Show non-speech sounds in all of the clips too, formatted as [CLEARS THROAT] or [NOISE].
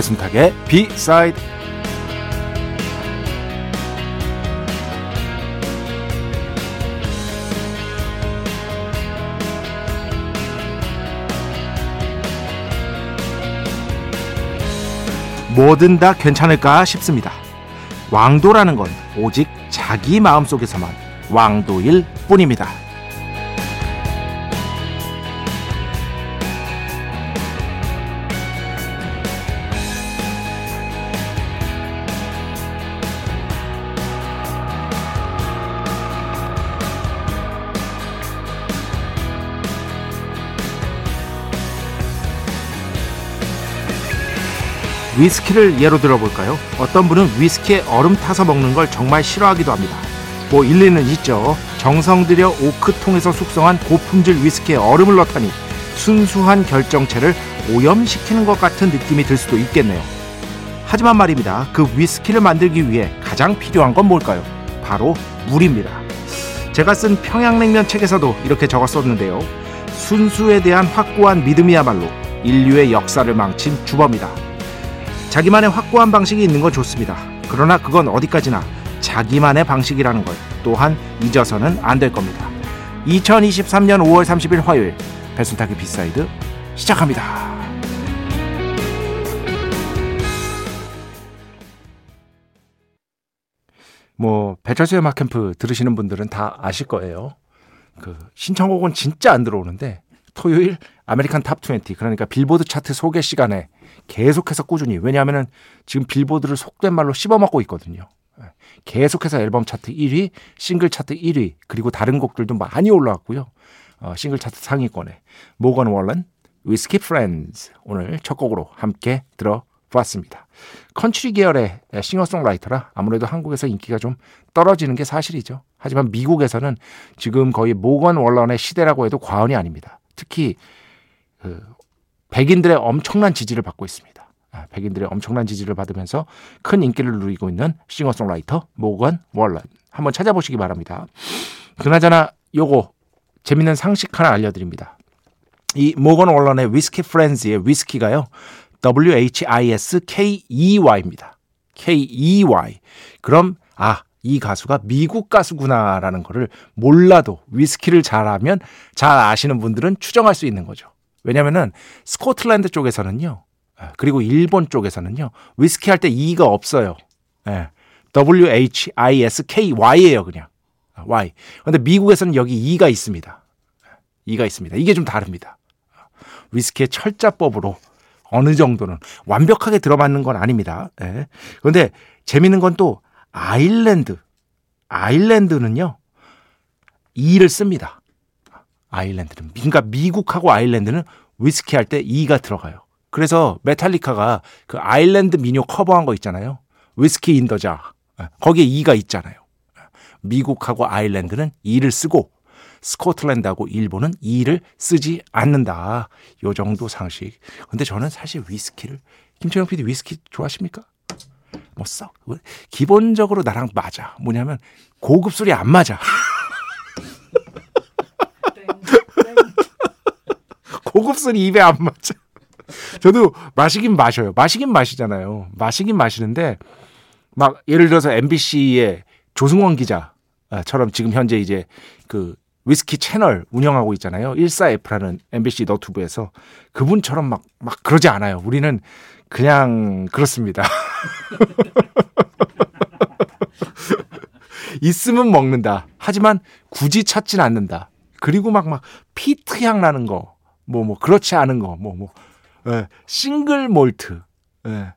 배순탁의 비사이드 뭐든 다 괜찮을까 싶습니다. 왕도라는 건 오직 자기 마음속에서만 왕도일 뿐입니다. 위스키를 예로 들어볼까요? 어떤 분은 위스키에 얼음 타서 먹는 걸 정말 싫어하기도 합니다. 뭐 일리는 있죠. 정성 들여 오크통에서 숙성한 고품질 위스키에 얼음을 넣다니 순수한 결정체를 오염시키는 것 같은 느낌이 들 수도 있겠네요. 하지만 말입니다. 그 위스키를 만들기 위해 가장 필요한 건 뭘까요? 바로 물입니다. 제가 쓴 평양냉면 책에서도 이렇게 적었었는데요. 순수에 대한 확고한 믿음이야말로 인류의 역사를 망친 주범이다. 자기만의 확고한 방식이 있는 건 좋습니다. 그러나 그건 어디까지나 자기만의 방식이라는 것 또한 잊어서는 안 될 겁니다. 2023년 5월 30일 화요일 배순탁의 B side 시작합니다. 뭐 배철수의 음악캠프 들으시는 분들은 다 아실 거예요. 그 신청곡은 진짜 안 들어오는데 토요일 American Top 20 그러니까 빌보드 차트 소개 시간에 계속해서 꾸준히 왜냐하면은 지금 빌보드를 속된 말로 씹어먹고 있거든요. 예. 계속해서 앨범 차트 1위, 싱글 차트 1위, 그리고 다른 곡들도 많이 올라왔고요. 어, 싱글 차트 상위권에 모건 월런, Whiskey Friends 오늘 첫 곡으로 함께 들어보았습니다. 컨트리 계열의 싱어송라이터라 아무래도 한국에서 인기가 좀 떨어지는 게 사실이죠. 하지만 미국에서는 지금 거의 모건 월런의 시대라고 해도 과언이 아닙니다. 특히 그 백인들의 엄청난 지지를 받고 있습니다. 아, 백인들의 엄청난 지지를 받으면서 큰 인기를 누리고 있는 싱어송라이터 모건 월런 한번 찾아보시기 바랍니다. 그나저나 요거 재밌는 상식 하나 알려드립니다. 이 모건 월런의 위스키 프렌즈의 위스키가요. W-H-I-S-K-E-Y입니다. K-E-Y. 그럼 아, 이 가수가 미국 가수구나라는 거를 몰라도 위스키를 잘하면 잘 아시는 분들은 추정할 수 있는 거죠. 왜냐면은 스코틀랜드 쪽에서는요. 아, 그리고 일본 쪽에서는요. 위스키 할 때 E가 없어요. 예. W-H-I-S-K-Y예요, 그냥. 아, Y. 근데 미국에서는 여기 E가 있습니다. E가 있습니다. 이게 좀 다릅니다. 위스키의 철자법으로 어느 정도는 완벽하게 들어맞는 건 아닙니다. 예. 그런데 재밌는 건 또 아일랜드. 아일랜드는요. E를 씁니다. 아일랜드는 그러니까 미국하고 아일랜드는 위스키 할 때 E가 들어가요. 그래서 메탈리카가 그 아일랜드 민요 커버한 거 있잖아요. Whiskey in the Jar 예, 거기에 E가 있잖아요. 미국하고 아일랜드는 E를 쓰고 스코틀랜드하고 일본은 E를 쓰지 않는다. 요 정도 상식. 근데 저는 사실 위스키를 김철영 PD 위스키 좋아하십니까? 뭐 썩. 기본적으로 나랑 맞아. 뭐냐면 고급 술이 안 맞아. [LAUGHS] 고급 술이 입에 안 맞아. 저도 마시긴 마셔요. 마시긴 마시잖아요. 마시긴 마시는데 막 예를 들어서 MBC의 조승원 기자처럼 지금 현재 이제 그 위스키 채널 운영하고 있잖아요. 14F라는 MBC 너튜브에서 그분처럼 막, 막 그러지 않아요. 우리는 그냥 그렇습니다. [LAUGHS] 있으면 먹는다. 하지만 굳이 찾진 않는다. 그리고 막, 막, peat 향 나는 거. 뭐, 뭐, 그렇지 않은 거, 뭐, 뭐, 예, single malt, 예,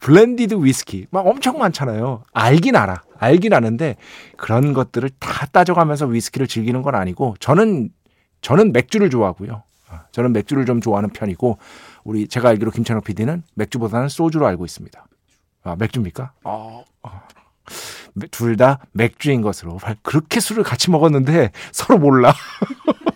blended 위스키, 막 엄청 많잖아요. 알긴 알아. 알긴 아는데 그런 것들을 다 따져가면서 위스키를 즐기는 건 아니고 저는 저는 맥주를 좋아하고요. 아, 저는 맥주를 좀 좋아하는 편이고 우리 제가 알기로 김찬호 PD는 맥주보다는 소주로 알고 있습니다. 아, 맥주입니까? 어, 어. 둘다 맥주인 것으로 그렇게 술을 같이 먹었는데 [LAUGHS] 서로 몰라. [LAUGHS]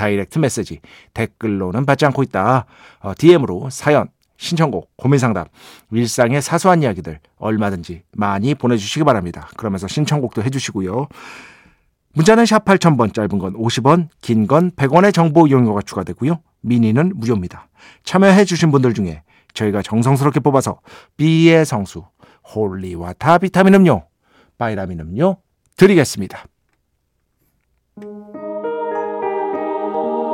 direct message 댓글로는 받지 않고 있다. 어, DM으로 사연 신청곡, 고민상담, 일상의 사소한 이야기들 얼마든지 많이 보내주시기 바랍니다. 그러면서 신청곡도 해주시고요. 문자는 샵 8000번, 짧은 건 50원, 긴 건 100원의 정보 이용료가 추가되고요. 미니는 무료입니다. 참여해주신 분들 중에 저희가 정성스럽게 뽑아서 B의 성수, holy water 비타민 음료, 바이라민 음료 드리겠습니다.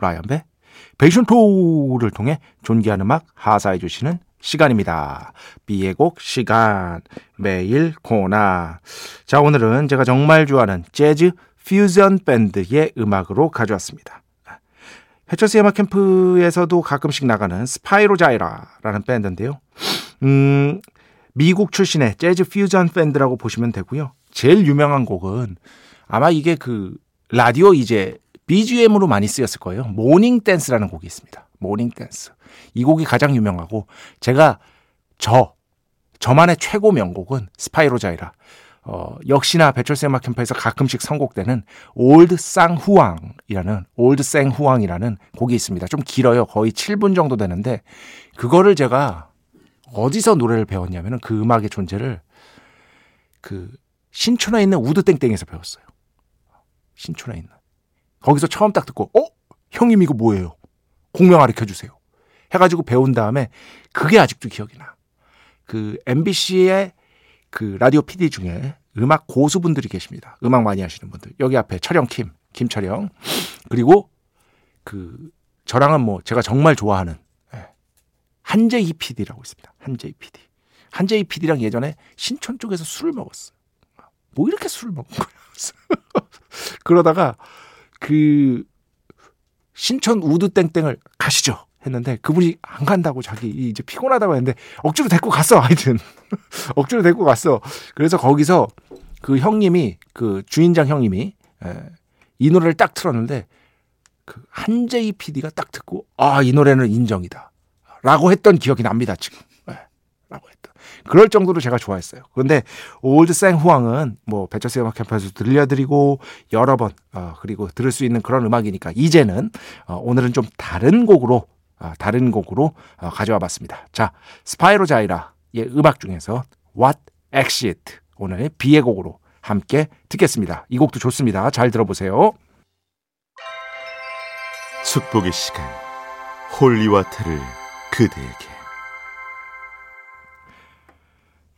라이언배, 베이션 토를 통해 존귀한 음악 하사해 주시는 시간입니다. 비의 곡 시간 매일 코나 자 오늘은 제가 정말 좋아하는 재즈 퓨전 밴드의 음악으로 가져왔습니다. 해처스 음악 캠프에서도 가끔씩 나가는 스파이로자이라라는 밴드인데요. 음, 미국 출신의 재즈 퓨전 밴드라고 보시면 되고요. 제일 유명한 곡은 아마 이게 그 라디오 이제 BGM으로 많이 쓰였을 거예요. Morning Dance라는 곡이 있습니다. Morning Dance. 이 곡이 가장 유명하고 제가 저 저만의 최고 명곡은 Spyro Gyra. 어, 역시나 배철수 음악 캠프에서 가끔씩 선곡되는 Old San Juan이라는 Old San Juan이라는 곡이 있습니다. 좀 길어요. 거의 7분 정도 되는데 그거를 제가 어디서 노래를 배웠냐면은 그 음악의 존재를 그 신촌에 있는 우드 땡땡에서 배웠어요. 신촌에 있는. 거기서 처음 딱 듣고 어? 형님 이거 뭐예요? 곡명 가르켜 주세요. 해가지고 배운 다음에 그게 아직도 기억이 나. 그 MBC의 그 라디오 PD 중에 음악 고수분들이 계십니다. 음악 많이 하시는 분들. 여기 앞에 철영 킴, 김철영. 그리고 그 저랑은 뭐 제가 정말 좋아하는 예, 한재희 PD라고 있습니다. 한재희 PD. 한재희 PD랑 예전에 신촌 쪽에서 술을 먹었어요. 뭐 이렇게 술을 먹은 거야. [LAUGHS] 그러다가 그 신촌 우드 땡땡을 가시죠. 했는데 그분이 안 간다고 자기 이제 피곤하다고 했는데 억지로 데리고 갔어 하여튼. [LAUGHS] 억지로 데리고 갔어. 그래서 거기서 그 형님이 그 주인장 형님이 에, 이 노래를 딱 틀었는데 그 한재희 PD가 딱 듣고 아 이 노래는 인정이다. 라고 했던 기억이 납니다 지금 그럴 정도로 제가 좋아했어요 그런데 Old San Juan은 뭐 배철수 음악 캠프에서 들려드리고 여러 번 어, 그리고 들을 수 있는 그런 음악이니까 이제는 어, 오늘은 좀 다른 곡으로 아, 다른 곡으로 어, 가져와 봤습니다. 자, 스파이로 자이라의 음악 중에서 What Exit 오늘의 B의 곡으로 함께 듣겠습니다. 이 곡도 좋습니다. 잘 들어보세요. 축복의 시간 holy water를 그대에게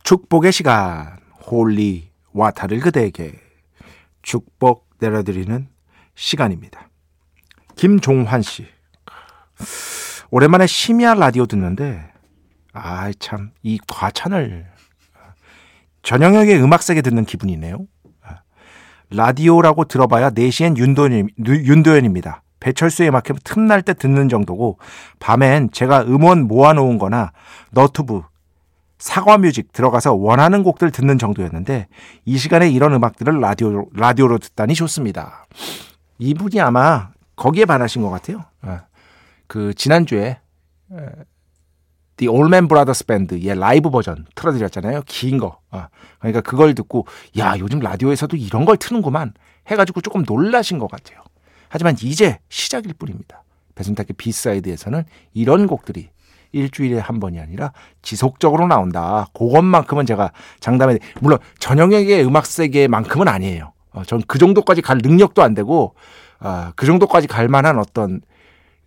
축복의 시간 holy water를 그대에게 축복 내려드리는 시간입니다. 김종환 씨 오랜만에 심야 라디오 듣는데 아 참 이 과찬을 전영혁의 음악세계 듣는 기분이네요. 라디오라고 들어봐야 4시엔 윤도현, 윤도현입니다. 배철수의 음악캠 틈날 때 듣는 정도고 밤엔 제가 음원 모아놓은 거나 너튜브 사과 뮤직 들어가서 원하는 곡들 듣는 정도였는데 이 시간에 이런 음악들을 라디오, 라디오로 듣다니 좋습니다. 이분이 아마 거기에 반하신 것 같아요. 그 지난주에 The Allman Brothers Band의 라이브 버전 틀어드렸잖아요. 긴 거. 어. 그러니까 그걸 듣고 야 요즘 라디오에서도 이런 걸 트는구만 해가지고 조금 놀라신 것 같아요. 하지만 이제 시작일 뿐입니다. 배순탁의 B side에서는 이런 곡들이 일주일에 한 번이 아니라 지속적으로 나온다. 그것만큼은 제가 장담해. 물론 전영혁의 음악 세계만큼은 아니에요. 어, 전 그 정도까지 갈 능력도 안 되고 어, 그 정도까지 갈 만한 어떤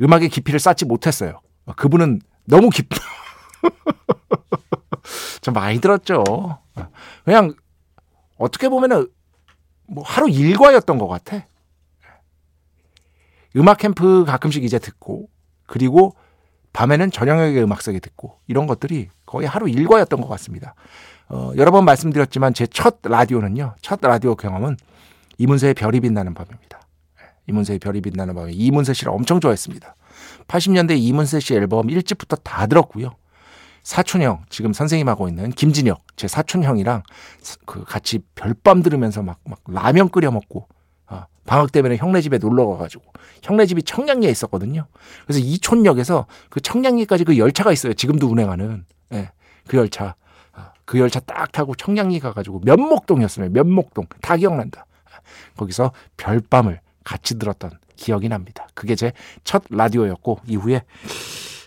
음악의 깊이를 쌓지 못했어요. 어, 그분은 너무 깊. [LAUGHS] 좀 많이 들었죠. 어, 그냥 어떻게 보면은 뭐 하루 일과였던 것 같아. 음악 캠프 가끔씩 이제 듣고 그리고 밤에는 저녁에 음악석에 듣고 이런 것들이 거의 하루 일과였던 것 같습니다. 어, 여러 번 말씀드렸지만 제 첫 라디오는요. 첫 라디오 경험은 이문세의 별이 빛나는 밤입니다. 이문세의 별이 빛나는 밤에 이문세 씨를 엄청 좋아했습니다. 80년대 이문세 씨 앨범 1집부터 다 들었고요. 사촌형 지금 선생님 하고 있는 김진혁 제 사촌형이랑 그 같이 별밤 들으면서 막, 막 라면 끓여 먹고 아, 방학 때문에 형네 집에 놀러 가가지고 형네 집이 청량리에 있었거든요. 그래서 이촌역에서 그 청량리까지 그 열차가 있어요. 지금도 운행하는 예, 그 열차 아, 그 열차 딱 타고 청량리 가가지고 면목동이었어요. 면목동 다 기억난다. 거기서 별밤을 같이 들었던 기억이 납니다. 그게 제 첫 라디오였고 이후에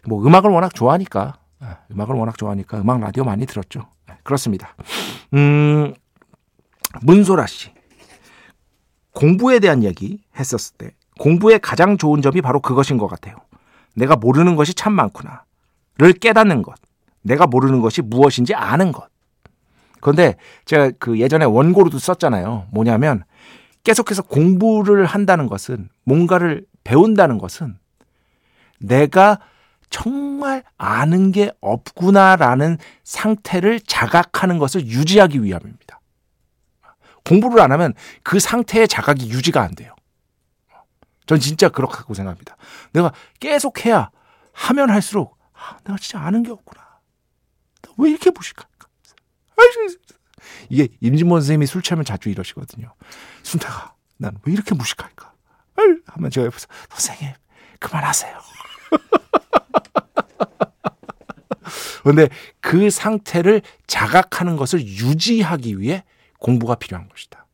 뭐 음악을 워낙 좋아하니까 아, 음악을 워낙 좋아하니까 음악 라디오 많이 들었죠. 네, 그렇습니다. 음, 문소라 씨. 공부에 대한 얘기 했었을 때 공부의 가장 좋은 점이 바로 그것인 것 같아요. 내가 모르는 것이 참 많구나. 를 깨닫는 것. 내가 모르는 것이 무엇인지 아는 것. 그런데 제가 그 예전에 원고로도 썼잖아요. 뭐냐면 계속해서 공부를 한다는 것은 뭔가를 배운다는 것은 내가 정말 아는 게 없구나라는 상태를 자각하는 것을 유지하기 위함입니다. 공부를 안 하면 그 상태의 자각이 유지가 안 돼요. 전 진짜 그렇다고 생각합니다. 내가 계속 해야 하면 할수록 아, 내가 진짜 아는 게 없구나. 왜 이렇게 무식할까? 이게 임진모 선생님이 술 취하면 자주 이러시거든요. 순태가 난 왜 이렇게 무식할까? 하면 제가 옆에서 선생님 그만하세요. [LAUGHS] 그런데 그 상태를 자각하는 것을 유지하기 위해 공부가 필요한 것이다.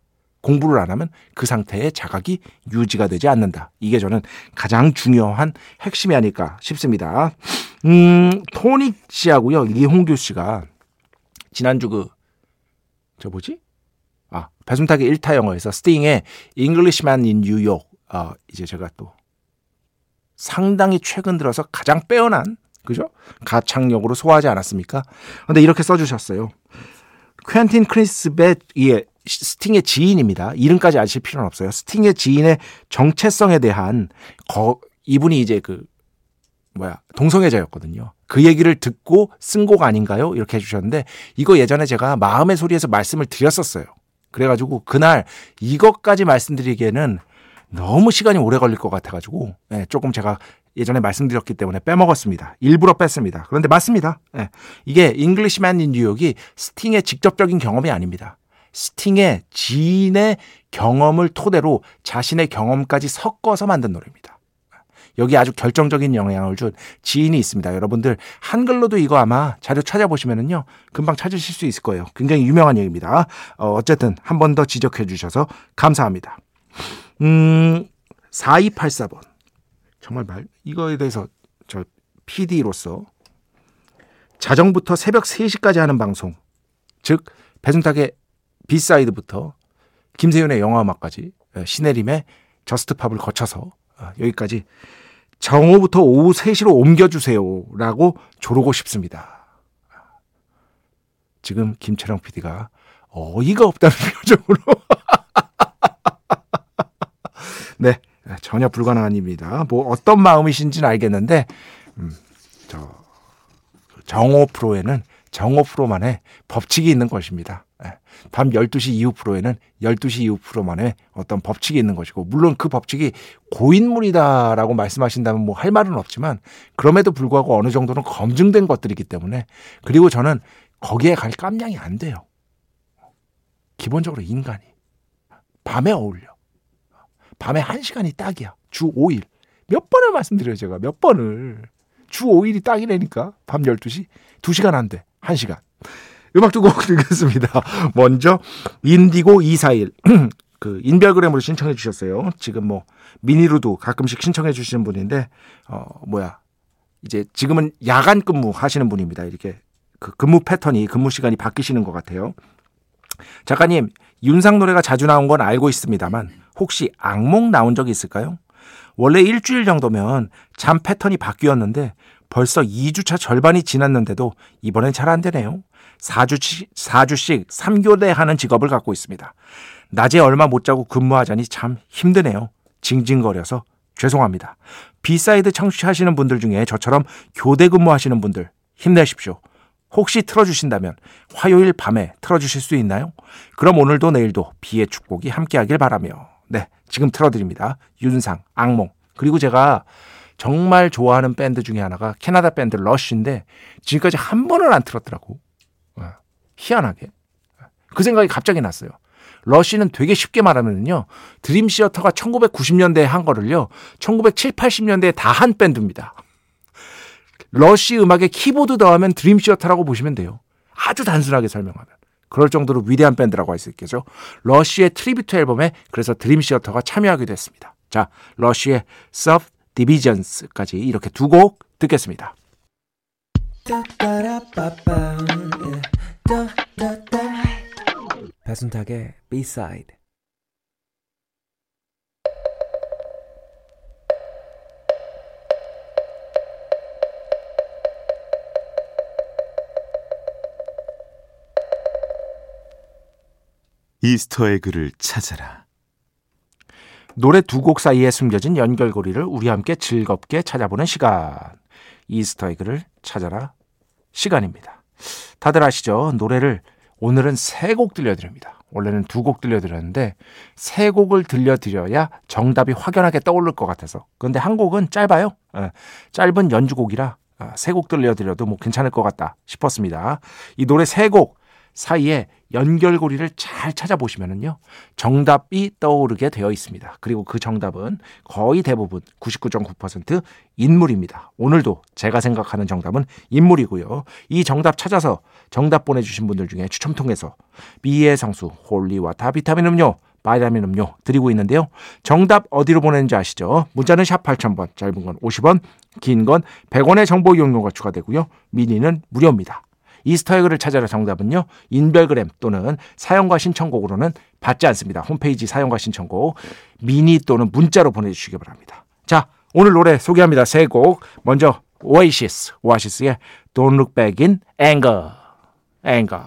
공부를 안 하면 그 상태의 자각이 유지가 되지 않는다. 이게 저는 가장 중요한 핵심이 아닐까 싶습니다. 음, 토니 씨하고요, 이홍규 씨가 지난주 그, 저 뭐지? 아, 배순탁의 1타 영어에서 스팅의 Englishman in New York. 아, 이제 제가 또 상당히 최근 들어서 가장 빼어난 그죠? 가창력으로 소화하지 않았습니까? 근데 이렇게 써주셨어요. 퀸틴 크리스벳 예, 스팅의 지인입니다. 이름까지 아실 필요는 없어요. 스팅의 지인의 정체성에 대한 거, 이분이 이제 그 뭐야 동성애자였거든요. 그 얘기를 듣고 쓴 곡 아닌가요? 이렇게 해주셨는데 이거 예전에 제가 마음의 소리에서 말씀을 드렸었어요. 그래가지고 그날 이것까지 말씀드리기에는 너무 시간이 오래 걸릴 것 같아가지고 네, 조금 제가 예전에 말씀드렸기 때문에 빼먹었습니다. 일부러 뺐습니다. 그런데 맞습니다. 네, 이게 Englishman in New York이 스팅의 직접적인 경험이 아닙니다. 스팅의 지인의 경험을 토대로 자신의 경험까지 섞어서 만든 노래입니다. 여기 아주 결정적인 영향을 준 지인이 있습니다. 여러분들 한글로도 이거 아마 자료 찾아보시면은요 금방 찾으실 수 있을 거예요. 굉장히 유명한 얘기입니다. 어, 어쨌든 한 번 더 지적해 주셔서 감사합니다. 음, 4284번. 정말 말, 이거에 대해서 저 PD로서 자정부터 새벽 3시까지 하는 방송. 즉, 배순탁의 B side부터 김세윤의 영화음악까지 예, 신혜림의 Just Pop을 거쳐서 어, 여기까지 정오부터 오후 3시로 옮겨주세요라고 조르고 싶습니다. 지금 김철영 PD가 어이가 없다는 [LAUGHS] 표정으로 네, 전혀 불가능한 일입니다. 뭐 어떤 마음이신지는 알겠는데, 음, 저 정오 프로에는 정오 프로만의 법칙이 있는 것입니다. 예, 밤 12시 이후 프로에는 12시 이후 프로만의 어떤 법칙이 있는 것이고, 물론 그 법칙이 고인물이다라고 말씀하신다면 뭐 할 말은 없지만, 그럼에도 불구하고 어느 정도는 검증된 것들이기 때문에, 그리고 저는 거기에 갈 깜냥이 안 돼요. 기본적으로 인간이. 밤에 어울려. 밤에 1시간이 딱이야. 주 5일. 몇 번을 말씀드려요, 제가. 몇 번을. 주 5일이 딱이라니까. 밤 12시. 2시간 안 돼. 1시간. 음악 두 곡 [LAUGHS] 듣겠습니다. 먼저 인디고 241. [CLEARS THROAT] 그 인별그램으로 신청해 주셨어요. 지금 뭐 미니로도 가끔씩 신청해 주시는 분인데 어 뭐야 이제 지금은 야간 근무 하시는 분입니다. 이렇게 그 근무 패턴이 근무 시간이 바뀌시는 것 같아요. 작가님 윤상 노래가 자주 나온 건 알고 있습니다만 혹시 악몽 나온 적이 있을까요? 원래 일주일 정도면 잠 패턴이 바뀌었는데 벌써 2주차 절반이 지났는데도 이번엔 잘 안 되네요. 4주씩, 4주씩 3교대 하는 직업을 갖고 있습니다. 낮에 얼마 못 자고 근무하자니 참 힘드네요. 징징거려서 죄송합니다. B side 청취하시는 분들 중에 저처럼 교대 근무하시는 분들 힘내십시오. 혹시 틀어주신다면 화요일 밤에 틀어주실 수 있나요? 그럼 오늘도 내일도 B의 축복이 함께하길 바라며 네 지금 틀어드립니다. 윤상, 악몽 그리고 제가 정말 좋아하는 밴드 중에 하나가 캐나다 밴드 러쉬인데 지금까지 한 번을 안 틀었더라고. 어, 희한하게. 그 생각이 갑자기 났어요. 러쉬는 되게 쉽게 말하면요. 드림 시어터가 1990년대에 한 거를요. 1970, 80년대에 다 한 밴드입니다. 러쉬 음악에 키보드 더하면 드림 시어터라고 보시면 돼요. 아주 단순하게 설명하면. 그럴 정도로 위대한 밴드라고 할 수 있겠죠. 러쉬의 트리뷰트 앨범에 그래서 드림 시어터가 참여하기도 했습니다. 자, 러쉬의 Subdivisions까지 이렇게 두 곡 듣겠습니다. 배순탁의 B-side Easter egg를 찾아라. 노래 두 곡 사이에 숨겨진 연결고리를 우리 함께 즐겁게 찾아보는 시간. Easter egg를 찾아라 시간입니다. 다들 아시죠? 노래를 오늘은 세 곡 들려드립니다. 원래는 두 곡 들려드렸는데 세 곡을 들려드려야 정답이 확연하게 떠오를 것 같아서. 그런데 한 곡은 짧아요. 예, 짧은 연주곡이라 아, 세곡 들려드려도 뭐 괜찮을 것 같다 싶었습니다. 이 노래 세 곡 사이에 연결고리를 잘 찾아보시면은요. 정답이 떠오르게 되어 있습니다. 그리고 그 정답은 거의 대부분 99.9% 인물입니다. 오늘도 제가 생각하는 정답은 인물이고요. 이 정답 찾아서 정답 보내주신 분들 중에 추첨 통해서 B의 성수, holy water 비타민 음료, 바이라민 음료 드리고 있는데요. 정답 어디로 보내는지 아시죠? 문자는 샵 8000번, 짧은 건 50원, 긴 건 100원의 정보 이용료가 추가되고요. 미니는 무료입니다. Easter egg를 찾아라 정답은요. 인별그램 또는 사연과 신청곡으로는 받지 않습니다. 홈페이지 사연과 신청곡 미니 또는 문자로 보내주시기 바랍니다. 자 오늘 노래 소개합니다. 세 곡 먼저 오아시스 오아시스의 Don't Look Back in Anger Anger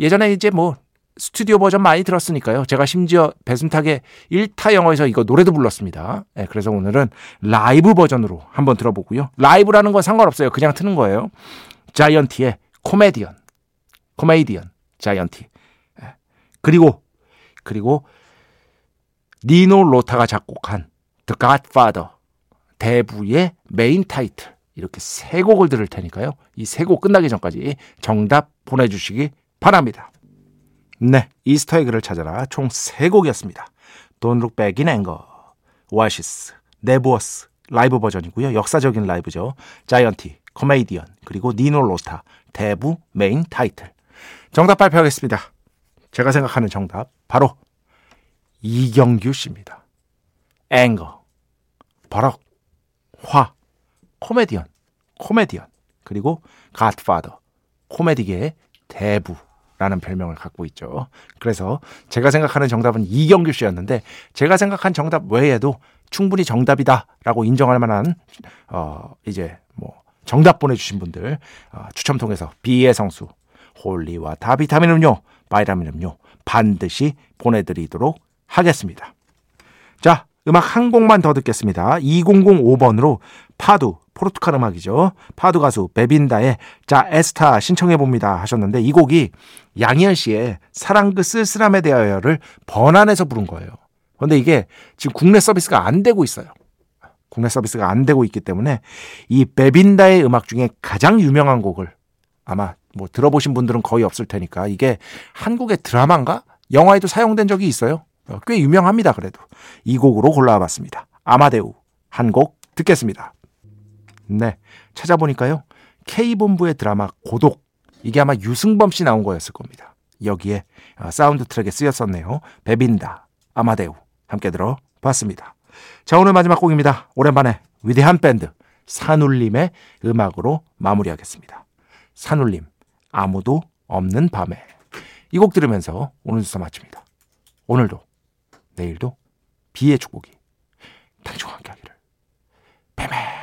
예전에 이제 뭐 스튜디오 버전 많이 들었으니까요. 제가 심지어 배순탁의 1타 영어에서 이거 노래도 불렀습니다. 네, 그래서 오늘은 라이브 버전으로 한번 들어보고요. 라이브라는 건 상관없어요. 그냥 트는 거예요. 자이언티의 코미디언, 코메디언, 자이언티. 예. 그리고 그리고 니노 로타가 작곡한 The Godfather 대부의 메인 타이틀 이렇게 세 곡을 들을 테니까요. 이 세 곡 끝나기 전까지 정답 보내주시기 바랍니다. 네, Easter egg를 찾아라 총 세 곡이었습니다. Don't Look Back in Anger, 오아시스, 넵워스 라이브 버전이고요. 역사적인 라이브죠. 자이언티, 코메디언, 그리고 니노 로타, 대부 메인 타이틀. 정답 발표하겠습니다. 제가 생각하는 정답 바로 이경규 씨입니다. Anger, 버럭, 화, 코미디언, 코미디언, 그리고 Godfather, 코미디계의 대부라는 별명을 갖고 있죠. 그래서 제가 생각하는 정답은 이경규 씨였는데 제가 생각한 정답 외에도 충분히 정답이다라고 인정할 만한 어 이제 뭐 정답 보내주신 분들 어, 추첨 통해서 B의 성수, holy water 비타민 음료, 바이라민 음료 반드시 보내드리도록 하겠습니다. 자, 음악 한 곡만 더 듣겠습니다. 2005번으로 파두, 포르투갈 음악이죠. 파두 가수 베빈다의 Já Está 신청해 봅니다 하셨는데 이 곡이 양희은 씨의 사랑 그 쓸쓸함에 대하여를 번안해서 부른 거예요. 그런데 이게 지금 국내 서비스가 안 되고 있어요. 국내 서비스가 안 되고 있기 때문에 이 베빈다의 음악 중에 가장 유명한 곡을 아마 뭐 들어보신 분들은 거의 없을 테니까 이게 한국의 드라마인가 영화에도 사용된 적이 있어요. 어, 꽤 유명합니다. 그래도 이 곡으로 골라와 봤습니다. 아마데우 한 곡 듣겠습니다. 네. 찾아보니까요. K본부의 드라마 고독. 이게 아마 유승범 씨 나온 거였을 겁니다. 여기에 아, 사운드 트랙에 쓰였었네요. 베빈다, 아마데우. 함께 들어봤습니다. 자, 오늘 마지막 곡입니다. 오랜만에 위대한 밴드 산울림의 음악으로 마무리하겠습니다. 산울림, 아무도 없는 밤에. 이 곡 들으면서 오늘 순서 마칩니다. 오늘도, 내일도 B의 축복이 당신과 함께 하기를. 뱀뱀.